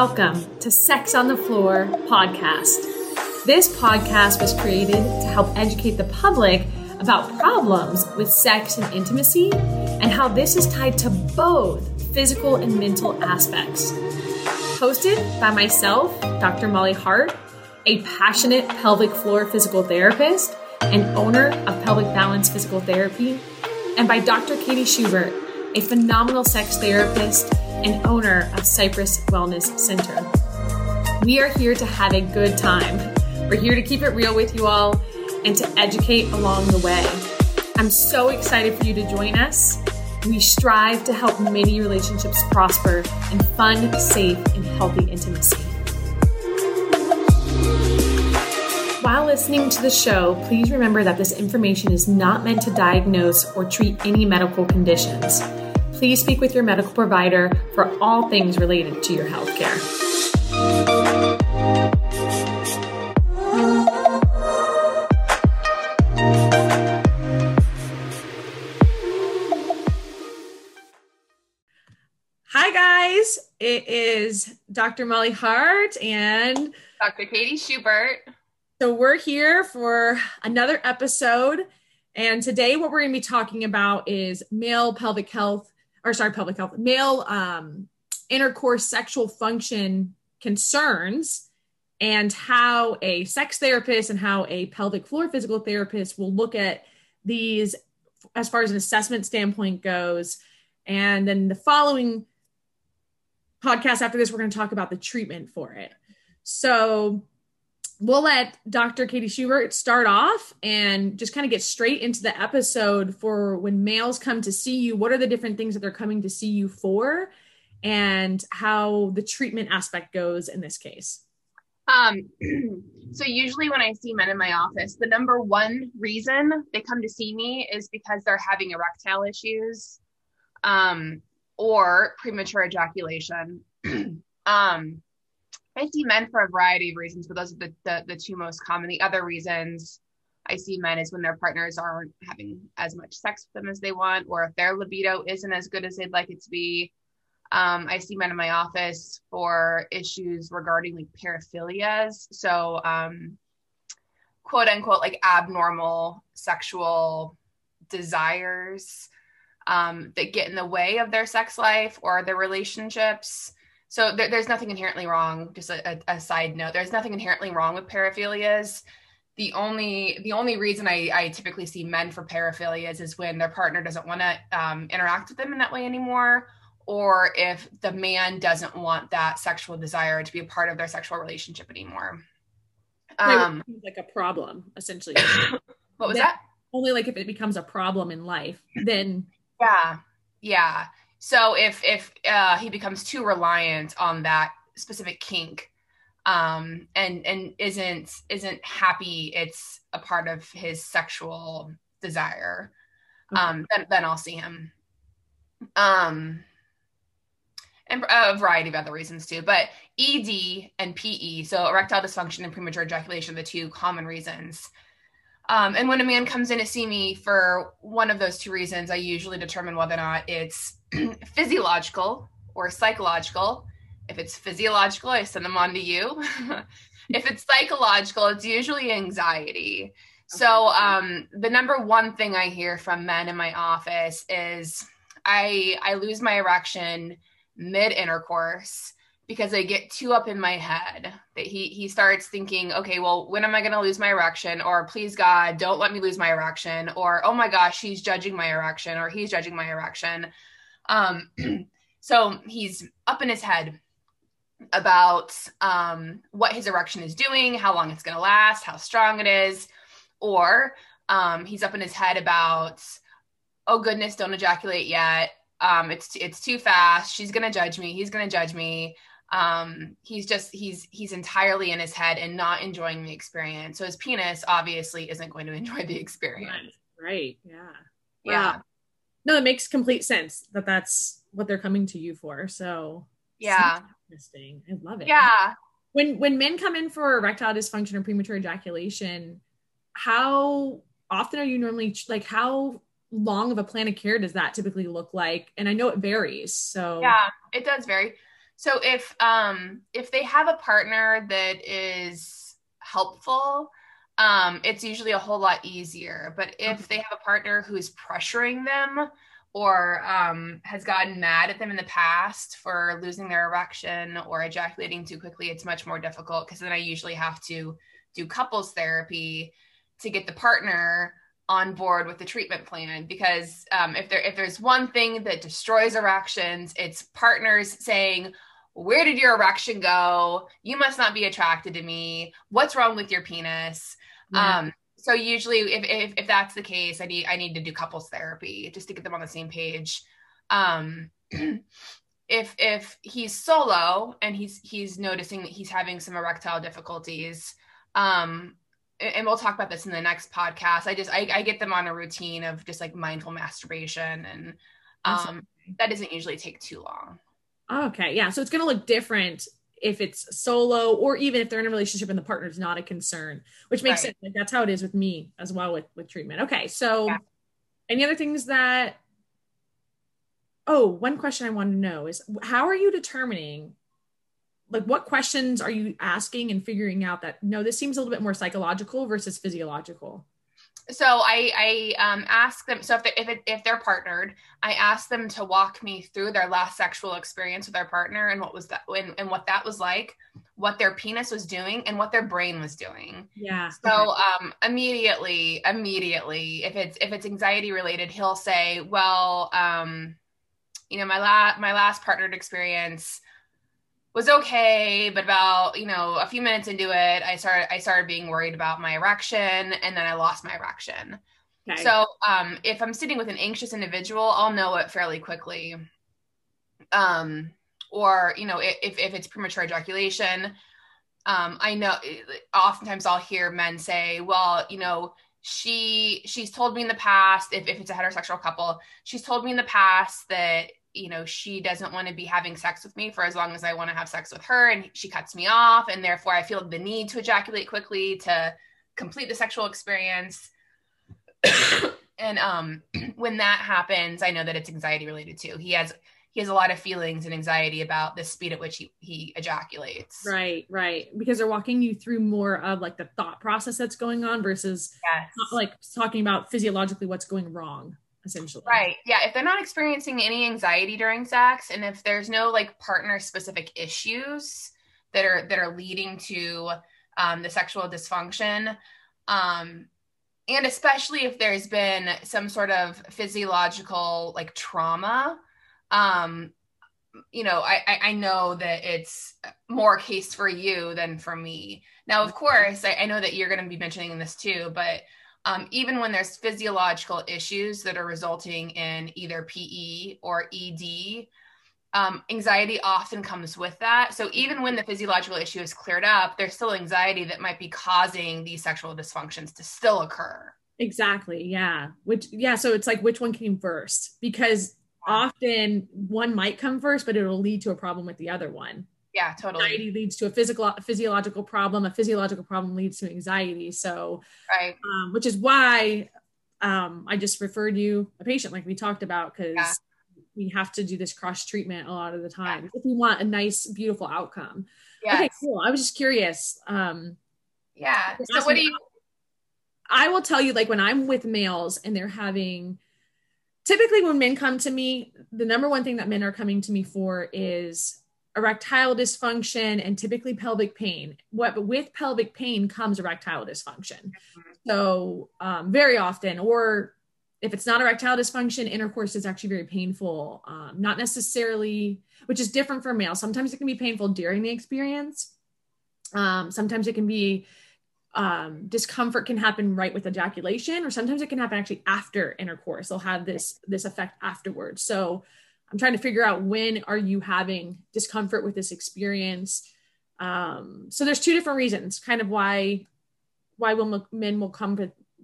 Welcome to Sex on the Floor podcast. This podcast was created to help educate the public about problems with sex and intimacy and how this is tied to both physical and mental aspects. Hosted by myself, Dr. Molly Hart, a passionate pelvic floor physical therapist and owner of Pelvic Balance Physical Therapy, and by Dr. Katie Schubert, a phenomenal sex therapist and owner of Cypress Wellness Center. We are here to have a good time. We're here to keep it real with you all and to educate along the way. I'm so excited for you to join us. We strive to help many relationships prosper in fun, safe, and healthy intimacy. Listening to the show, please remember that this information is not meant to diagnose or treat any medical conditions please speak with your medical provider for all things related to your health care. Hi, guys. It is Dr. Molly Hart and Dr. Katie Schubert. So, we're here for another episode. And today, what we're going to be talking about is male pelvic health or sorry, public health, male um, intercourse sexual function concerns and how a sex therapist and how a pelvic floor physical therapist will look at these as far as an assessment standpoint goes. And then the following podcast after this, we're going to talk about the treatment for it. So we'll let Dr. Katie Schubert start off and just kind of get straight into the episode for when males come to see you. What are the different things that they're coming to see you for, and how the treatment aspect goes in this case? Um, so usually when I see men in my office, the number one reason they come to see me is because they're having erectile issues, um, or premature ejaculation. um, I see men for a variety of reasons, but those are the, the, the two most common. The other reasons I see men is when their partners aren't having as much sex with them as they want, or if their libido isn't as good as they'd like it to be. Um, I see men in my office for issues regarding like paraphilias. So, um, quote unquote, like abnormal sexual desires um, that get in the way of their sex life or their relationships. So there, there's nothing inherently wrong. Just a, a, a, side note: there's nothing inherently wrong with paraphilias. The only the only reason I, I typically see men for paraphilias is when their partner doesn't want to um, interact with them in that way anymore, or if the man doesn't want that sexual desire to be a part of their sexual relationship anymore. Um, like a problem, essentially. what was that? Only like if it becomes a problem in life, then yeah, yeah. So if if uh, he becomes too reliant on that specific kink, um, and and isn't isn't happy, it's a part of his sexual desire. Okay. Um, then then I'll see him. Um, and a variety of other reasons too, but ED and PE, so erectile dysfunction and premature ejaculation, are the two common reasons. Um, and when a man comes in to see me for one of those two reasons, I usually determine whether or not it's physiological or psychological. If it's physiological, I send them on to you. if it's psychological, it's usually anxiety. So, um, the number one thing I hear from men in my office is I I lose my erection mid intercourse because I get too up in my head that he he starts thinking, okay, well, when am I going to lose my erection? Or please God, don't let me lose my erection. Or oh my gosh, she's judging my erection, or he's judging my erection. Um, so he's up in his head about um, what his erection is doing, how long it's going to last, how strong it is, or um, he's up in his head about, oh goodness, don't ejaculate yet. Um, it's it's too fast. She's gonna judge me. He's gonna judge me. Um, he's just he's he's entirely in his head and not enjoying the experience. So his penis obviously isn't going to enjoy the experience. Right. right. Yeah. Yeah. Wow no, it makes complete sense that that's what they're coming to you for. So yeah, interesting. I love it. Yeah. When when men come in for erectile dysfunction or premature ejaculation, how often are you normally like how long of a plan of care does that typically look like? And I know it varies. So yeah, it does vary. So if um if they have a partner that is helpful, um, it's usually a whole lot easier. But if they have a partner who's pressuring them or um, has gotten mad at them in the past for losing their erection or ejaculating too quickly, it's much more difficult because then I usually have to do couples therapy to get the partner on board with the treatment plan because um, if there if there's one thing that destroys erections, it's partners saying, "Where did your erection go? You must not be attracted to me. What's wrong with your penis?" Yeah. Um, so usually, if, if if that's the case, I need I need to do couples therapy just to get them on the same page. Um, if if he's solo and he's he's noticing that he's having some erectile difficulties, um, and we'll talk about this in the next podcast. I just I, I get them on a routine of just like mindful masturbation, and um, that doesn't usually take too long. Okay, yeah. So it's going to look different if it's solo or even if they're in a relationship and the partner is not a concern, which makes right. sense. Like that's how it is with me as well with with treatment. Okay, so yeah. any other things that? Oh, one question I want to know is how are you determining like what questions are you asking and figuring out that no this seems a little bit more psychological versus physiological so i i um, ask them so if they, if, it, if they're partnered i ask them to walk me through their last sexual experience with their partner and what was that and, and what that was like what their penis was doing and what their brain was doing. Yeah. So um immediately immediately if it's if it's anxiety related he'll say well um you know my last my last partnered experience was okay, but about you know a few minutes into it, I started I started being worried about my erection, and then I lost my erection. Okay. So um, if I'm sitting with an anxious individual, I'll know it fairly quickly. Um, or you know if if it's premature ejaculation, um, I know oftentimes I'll hear men say, well, you know she she's told me in the past if, if it's a heterosexual couple she's told me in the past that you know she doesn't want to be having sex with me for as long as i want to have sex with her and she cuts me off and therefore i feel the need to ejaculate quickly to complete the sexual experience. And um when that happens i know that it's anxiety related too. He has he has a lot of feelings and anxiety about the speed at which he, he ejaculates. Right right. Because they're walking you through more of like the thought process that's going on versus yes. like talking about physiologically what's going wrong essentially. Right. Yeah. If they're not experiencing any anxiety during sex and if there's no like partner specific issues that are that are leading to um, the sexual dysfunction, um, and especially if there's been some sort of physiological like trauma, um, you know, I, I know that it's more case for you than for me. Now, of course, I, I know that you're going to be mentioning this too, but um, even when there's physiological issues that are resulting in either PE or ED, um, anxiety often comes with that. So even when the physiological issue is cleared up, there's still anxiety that might be causing these sexual dysfunctions to still occur. Exactly. Yeah. Which, yeah. So it's like which one came first? Because often one might come first, but it'll lead to a problem with the other one yeah totally. Anxiety leads to a physical a physiological problem a physiological problem leads to anxiety. So right. um, which is why um, i just referred you a patient like we talked about because yeah. we have to do this cross treatment a lot of the time yeah. if we want a nice beautiful outcome. Okay cool. I was just curious um, yeah. So what do you i will tell you like when i'm with males and they're having typically when men come to me the number one thing that men are coming to me for is erectile dysfunction and typically pelvic pain. What with pelvic pain comes erectile dysfunction. So um, very often, or if it's not erectile dysfunction, intercourse is actually very painful. Um, not necessarily, which is different for male. Sometimes it can be painful during the experience. Um, sometimes it can be um, discomfort can happen right with ejaculation, or sometimes it can happen actually after intercourse. They'll have this this effect afterwards. So I'm trying to figure out when are you having discomfort with this experience. Um, so there's two different reasons, kind of why why will men will come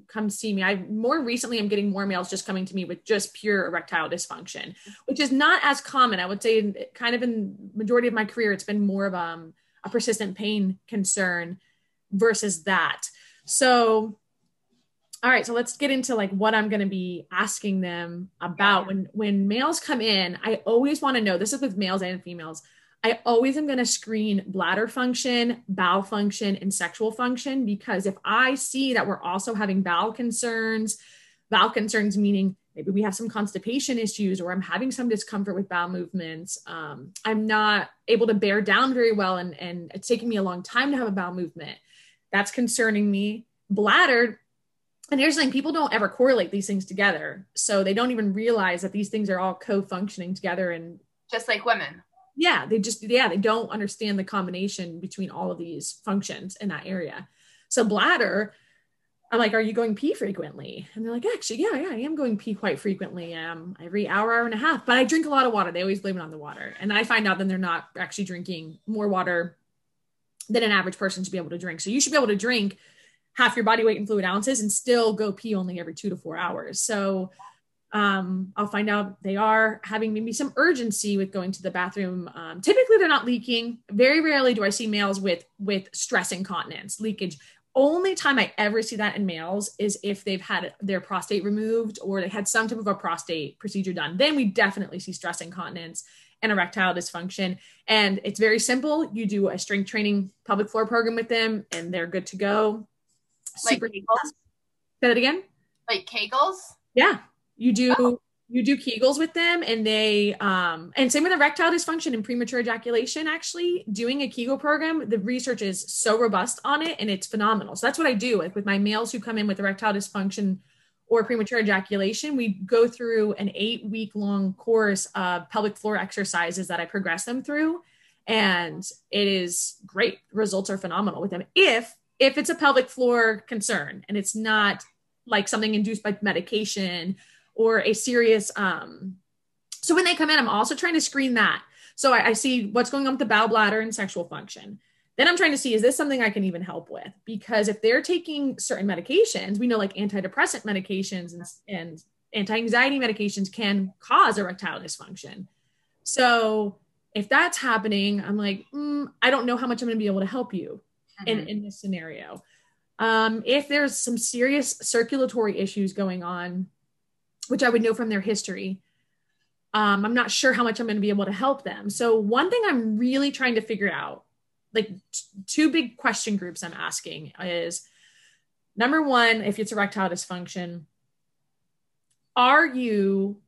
come see me. I more recently I'm getting more males just coming to me with just pure erectile dysfunction, which is not as common. I would say kind of in majority of my career, it's been more of um, a persistent pain concern versus that. So all right so let's get into like what i'm going to be asking them about when when males come in i always want to know this is with males and females I always am going to screen bladder function, bowel function, and sexual function because if I see that we're also having bowel concerns, bowel concerns meaning maybe we have some constipation issues or I'm having some discomfort with bowel movements, um, I'm not able to bear down very well, and, and it's taking me a long time to have a bowel movement. That's concerning me. Bladder, and here's the thing people don't ever correlate these things together. So they don't even realize that these things are all co functioning together and just like women. Yeah they just yeah they don't understand the combination between all of these functions in that area. So bladder i'm like are you going pee frequently? And they're like actually yeah yeah i am going pee quite frequently um every hour hour and a half. But i drink a lot of water. They always blame it on the water. And i find out then they're not actually drinking more water than an average person should be able to drink. So you should be able to drink half your body weight in fluid ounces and still go pee only every two to four hours so um, I'll find out they are having maybe some urgency with going to the bathroom. Um, typically, they're not leaking. Very rarely do I see males with with stress incontinence leakage. Only time I ever see that in males is if they've had their prostate removed or they had some type of a prostate procedure done. Then we definitely see stress incontinence and erectile dysfunction. And it's very simple. You do a strength training pelvic floor program with them, and they're good to go. Like Super. Kegels? Say that again. Like Kegels. Yeah, you do oh. you do Kegels with them, and they um and same with erectile dysfunction and premature ejaculation. Actually, doing a Kegel program, the research is so robust on it, and it's phenomenal. So that's what I do like with my males who come in with erectile dysfunction or premature ejaculation, we go through an eight week long course of pelvic floor exercises that I progress them through. And it is great. Results are phenomenal with them. If if it's a pelvic floor concern and it's not like something induced by medication or a serious um so when they come in i'm also trying to screen that. So I, I, see what's going on with the bowel bladder and sexual function. Then i'm trying to see is this something i can even help with? Because if they're taking certain medications we know like antidepressant medications and, and anti-anxiety medications can cause erectile dysfunction. So if that's happening i'm like mm, i don't know how much i'm going to be able to help you mm-hmm. in, in this scenario um, if there's some serious circulatory issues going on which I would know from their history. Um, I'm not sure how much I'm going to be able to help them. So, one thing I'm really trying to figure out, like t- two big question groups I'm asking is number one, if it's erectile dysfunction, are you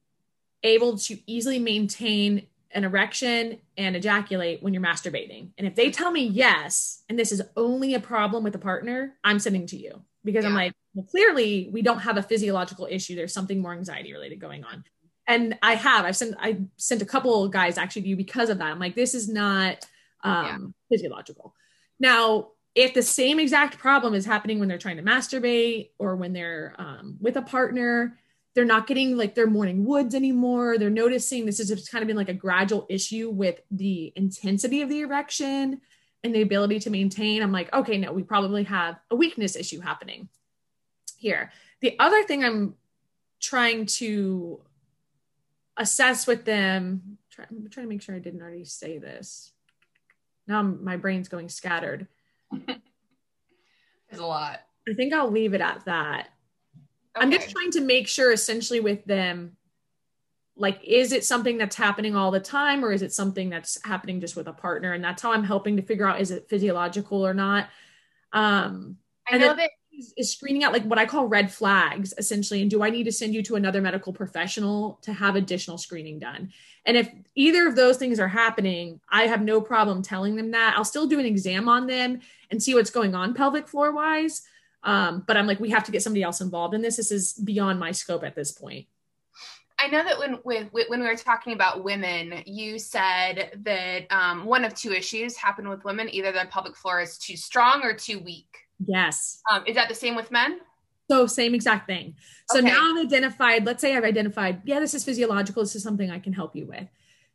able to easily maintain an erection and ejaculate when you're masturbating? And if they tell me yes, and this is only a problem with a partner, I'm sending to you because yeah. I'm like, well, clearly we don't have a physiological issue. There's something more anxiety related going on. And I have, I've sent, I sent a couple guys actually to you because of that. I'm like, this is not um, yeah. physiological. Now, if the same exact problem is happening when they're trying to masturbate or when they're um, with a partner, they're not getting like their morning woods anymore. They're noticing this is kind of been like a gradual issue with the intensity of the erection and the ability to maintain, I'm like, okay, no, we probably have a weakness issue happening here. The other thing I'm trying to assess with them, try, I'm trying to make sure I didn't already say this. Now my brain's going scattered. There's a lot. I think I'll leave it at that. Okay. I'm just trying to make sure essentially with them like is it something that's happening all the time or is it something that's happening just with a partner? And that's how i'm helping to figure out is it physiological or not. Um i know that is screening out like what i call red flags essentially. And do i need to send you to another medical professional to have additional screening done? And if either of those things are happening i have no problem telling them that. I'll still do an exam on them and see what's going on pelvic floor wise um, but i'm like we have to get somebody else involved in this this is beyond my scope at this point I know that when when when we were talking about women, you said that um, one of two issues happen with women: either the pelvic floor is too strong or too weak. Yes. Um, is that the same with men? So same exact thing. So okay. now I've identified. Let's say I've identified. Yeah, this is physiological. This is something I can help you with.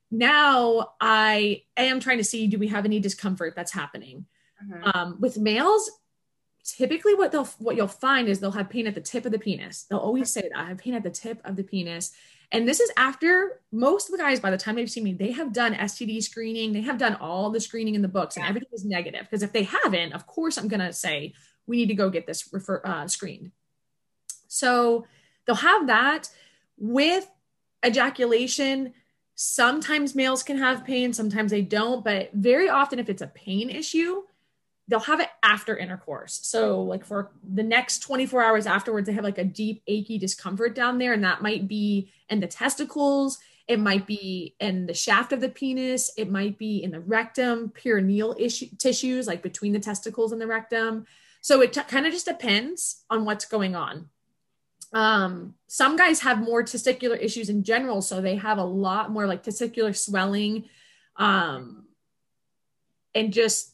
Now I am trying to see: do we have any discomfort that's happening? Mm-hmm. Um, with males, typically what they'll what you'll find is they'll have pain at the tip of the penis. They'll always say that I have pain at the tip of the penis. And this is after most of the guys, by the time they've seen me, they have done STD screening. They have done all the screening in the books, and everything is negative. Because if they haven't, of course, I'm going to say we need to go get this refer uh, screened. So they'll have that with ejaculation Sometimes males can have pain, sometimes they don't, but very often, if it's a pain issue, they'll have it after intercourse. So, like for the next 24 hours afterwards, they have like a deep, achy discomfort down there, and that might be in the testicles. It might be in the shaft of the penis. It might be in the rectum, perineal issue, tissues, like between the testicles and the rectum. So it t- kind of just depends on what's going on. Um, some guys have more testicular issues in general, so they have a lot more like testicular swelling, um, and just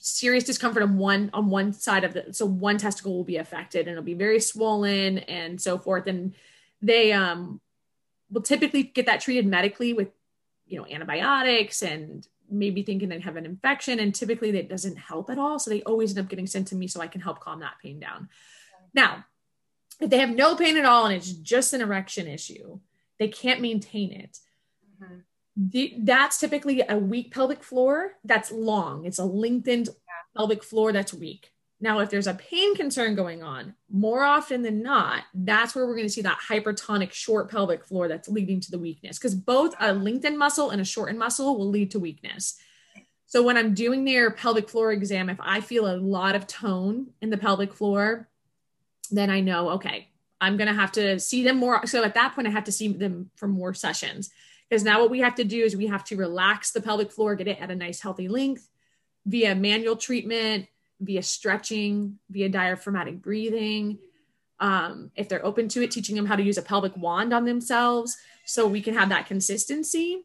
serious discomfort on one on one side of the so one testicle will be affected and it'll be very swollen and so forth. And they um will typically get that treated medically with you know antibiotics and maybe thinking they have an infection. And typically that doesn't help at all. So they always end up getting sent to me so i can help calm that pain down. Now if they have no pain at all and it's just an erection issue they can't maintain it. Mm-hmm the, that's typically a weak pelvic floor that's long. It's a lengthened yeah. pelvic floor that's weak. Now, if there's a pain concern going on, more often than not, that's where we're going to see that hypertonic short pelvic floor that's leading to the weakness because both a lengthened muscle and a shortened muscle will lead to weakness. So, when I'm doing their pelvic floor exam, if I feel a lot of tone in the pelvic floor, then I know, okay, I'm going to have to see them more. So, at that point, I have to see them for more sessions. Because now what we have to do is we have to relax the pelvic floor, get it at a nice healthy length via manual treatment, via stretching, via diaphragmatic breathing. Um, if they're open to it, teaching them how to use a pelvic wand on themselves so we can have that consistency.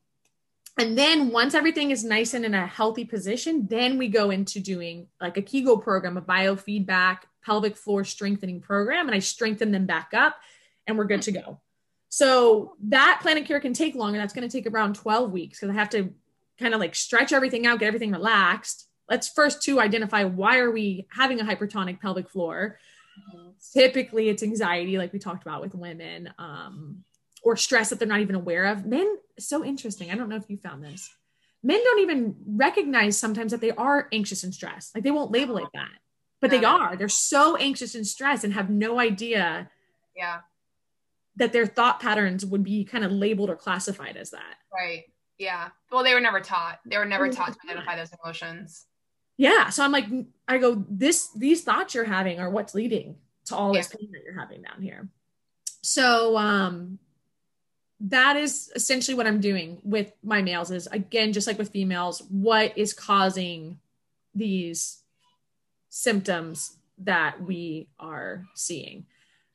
And then once everything is nice and in a healthy position, then we go into doing like a Kegel program, a biofeedback pelvic floor strengthening program, and I strengthen them back up and we're good to go. So that plan of care can take longer. That's going to take around 12 weeks because I have to kind of like stretch everything out, get everything relaxed. Let's first to identify why are we having a hypertonic pelvic floor. Mm-hmm. Typically, it's anxiety, like we talked about with women, um, or stress that they're not even aware of. Men, so interesting. I don't know if you found this. Men don't even recognize sometimes that they are anxious and stressed. Like they won't label it that, but they are. They're so anxious and stressed and have no idea. Yeah that their thought patterns would be kind of labeled or classified as that. Right. Yeah. Well, they were never taught. They were never taught to identify those emotions. Yeah. So I'm like, I go, this, these thoughts you're having are what's leading to all this pain that you're having down here. So, um, that is essentially what I'm doing with my males is again, just like with females, what is causing these symptoms that we are seeing.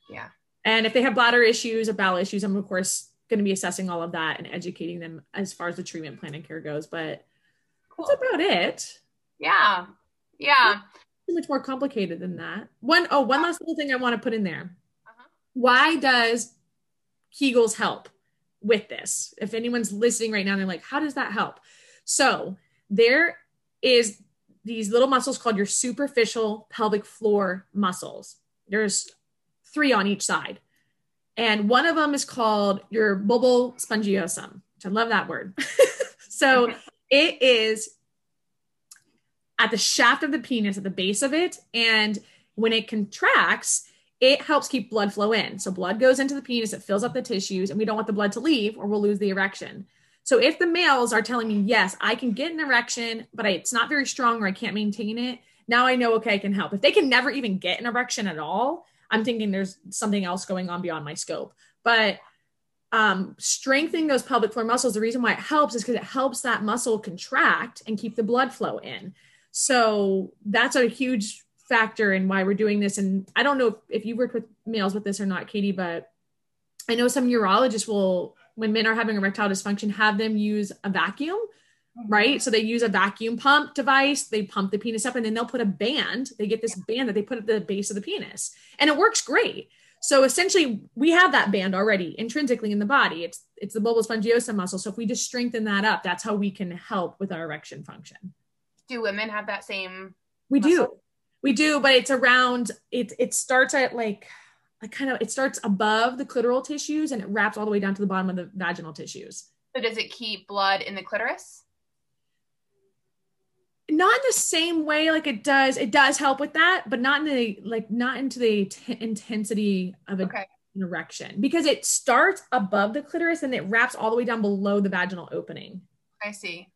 Yeah. And if they have bladder issues or bowel issues, I'm of course going to be assessing all of that and educating them as far as the treatment plan and care goes. But cool. that's about it. Yeah. Yeah. much more complicated than that. One oh, one last little thing I want to put in there. Uh-huh. Why does Kegels help with this? If anyone's listening right now, they're like, how does that help? So there is these little muscles called your superficial pelvic floor muscles. There's three on each side. And one of them is called your bulbal spongiosum, which I love that word. so it is at the shaft of the penis, at the base of it. And when it contracts, it helps keep blood flow in. So blood goes into the penis, it fills up the tissues, and we don't want the blood to leave or we'll lose the erection. So if the males are telling me, yes, I can get an erection, but I, it's not very strong or I can't maintain it, now I know, okay, I can help. If they can never even get an erection at all, I'm thinking there's something else going on beyond my scope. But um, strengthening those pelvic floor muscles, the reason why it helps is because it helps that muscle contract and keep the blood flow in. So that's a huge factor in why we're doing this. And I don't know if, if you've worked with males with this or not, Katie, but I know some urologists will, when men are having erectile dysfunction, have them use a vacuum right? So they use a vacuum pump device, they pump the penis up, and then they'll put a band. They get this band that they put at the base of the penis, and it works great. So essentially, we have that band already intrinsically in the body. It's it's the bulbous spongiosum muscle. So if we just strengthen that up, that's how we can help with our erection function. Do women have that same? We muscle? do, we do, but it's around. It it starts at like like kind of it starts above the clitoral tissues and it wraps all the way down to the bottom of the vaginal tissues. So does it keep blood in the clitoris? Not in the same way like it does it does help with that but not in the like not into the t- intensity of it okay. an erection because it starts above the clitoris and it wraps all the way down below the vaginal opening. I see.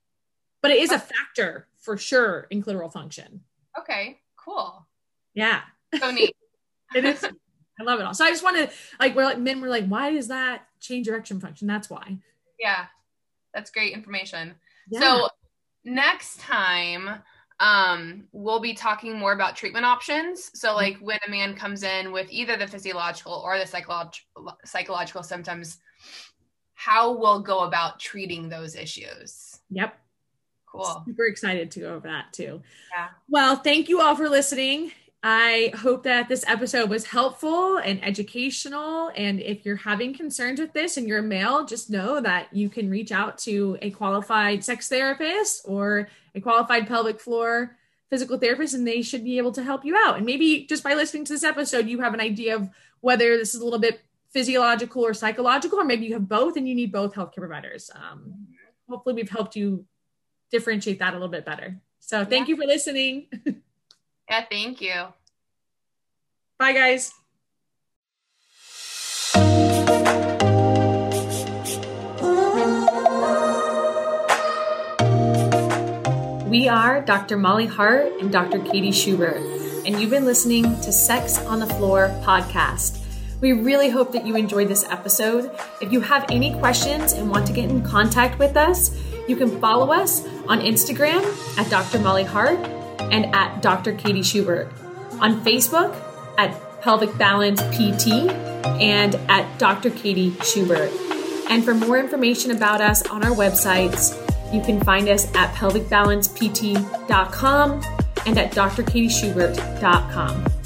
But it is a factor for sure in clitoral function. Okay, cool. Yeah. So neat. it is. I love it all. So I just wanted like we're like men were like, why does that change erection function? That's why. Yeah. That's great information. Yeah. So next time um we'll be talking more about treatment options so like when a man comes in with either the physiological or the psychological psychological symptoms how we'll go about treating those issues Yep. cool Super excited to go over that too. Yeah. Well, thank you all for listening. I hope that this episode was helpful and educational. And if you're having concerns with this and you're a male, just know that you can reach out to a qualified sex therapist or a qualified pelvic floor physical therapist, and they should be able to help you out. And maybe just by listening to this episode, you have an idea of whether this is a little bit physiological or psychological, or maybe you have both and you need both healthcare providers. Um, hopefully, we've helped you differentiate that a little bit better. So, thank you for listening. yeah thank you Bye, guys. We are Dr. Molly Hart and Dr. Katie Schubert, and you've been listening to Sex on the Floor podcast. We really hope that you enjoyed this episode. If you have any questions and want to get in contact with us, you can follow us on Instagram at Dr. Molly Hart and at Dr. Katie Schubert, on Facebook at Pelvic Balance PT and at Dr. Katie Schubert. And for more information about us on our websites, you can find us at pelvicbalancept.com and at drkatieschubert.com.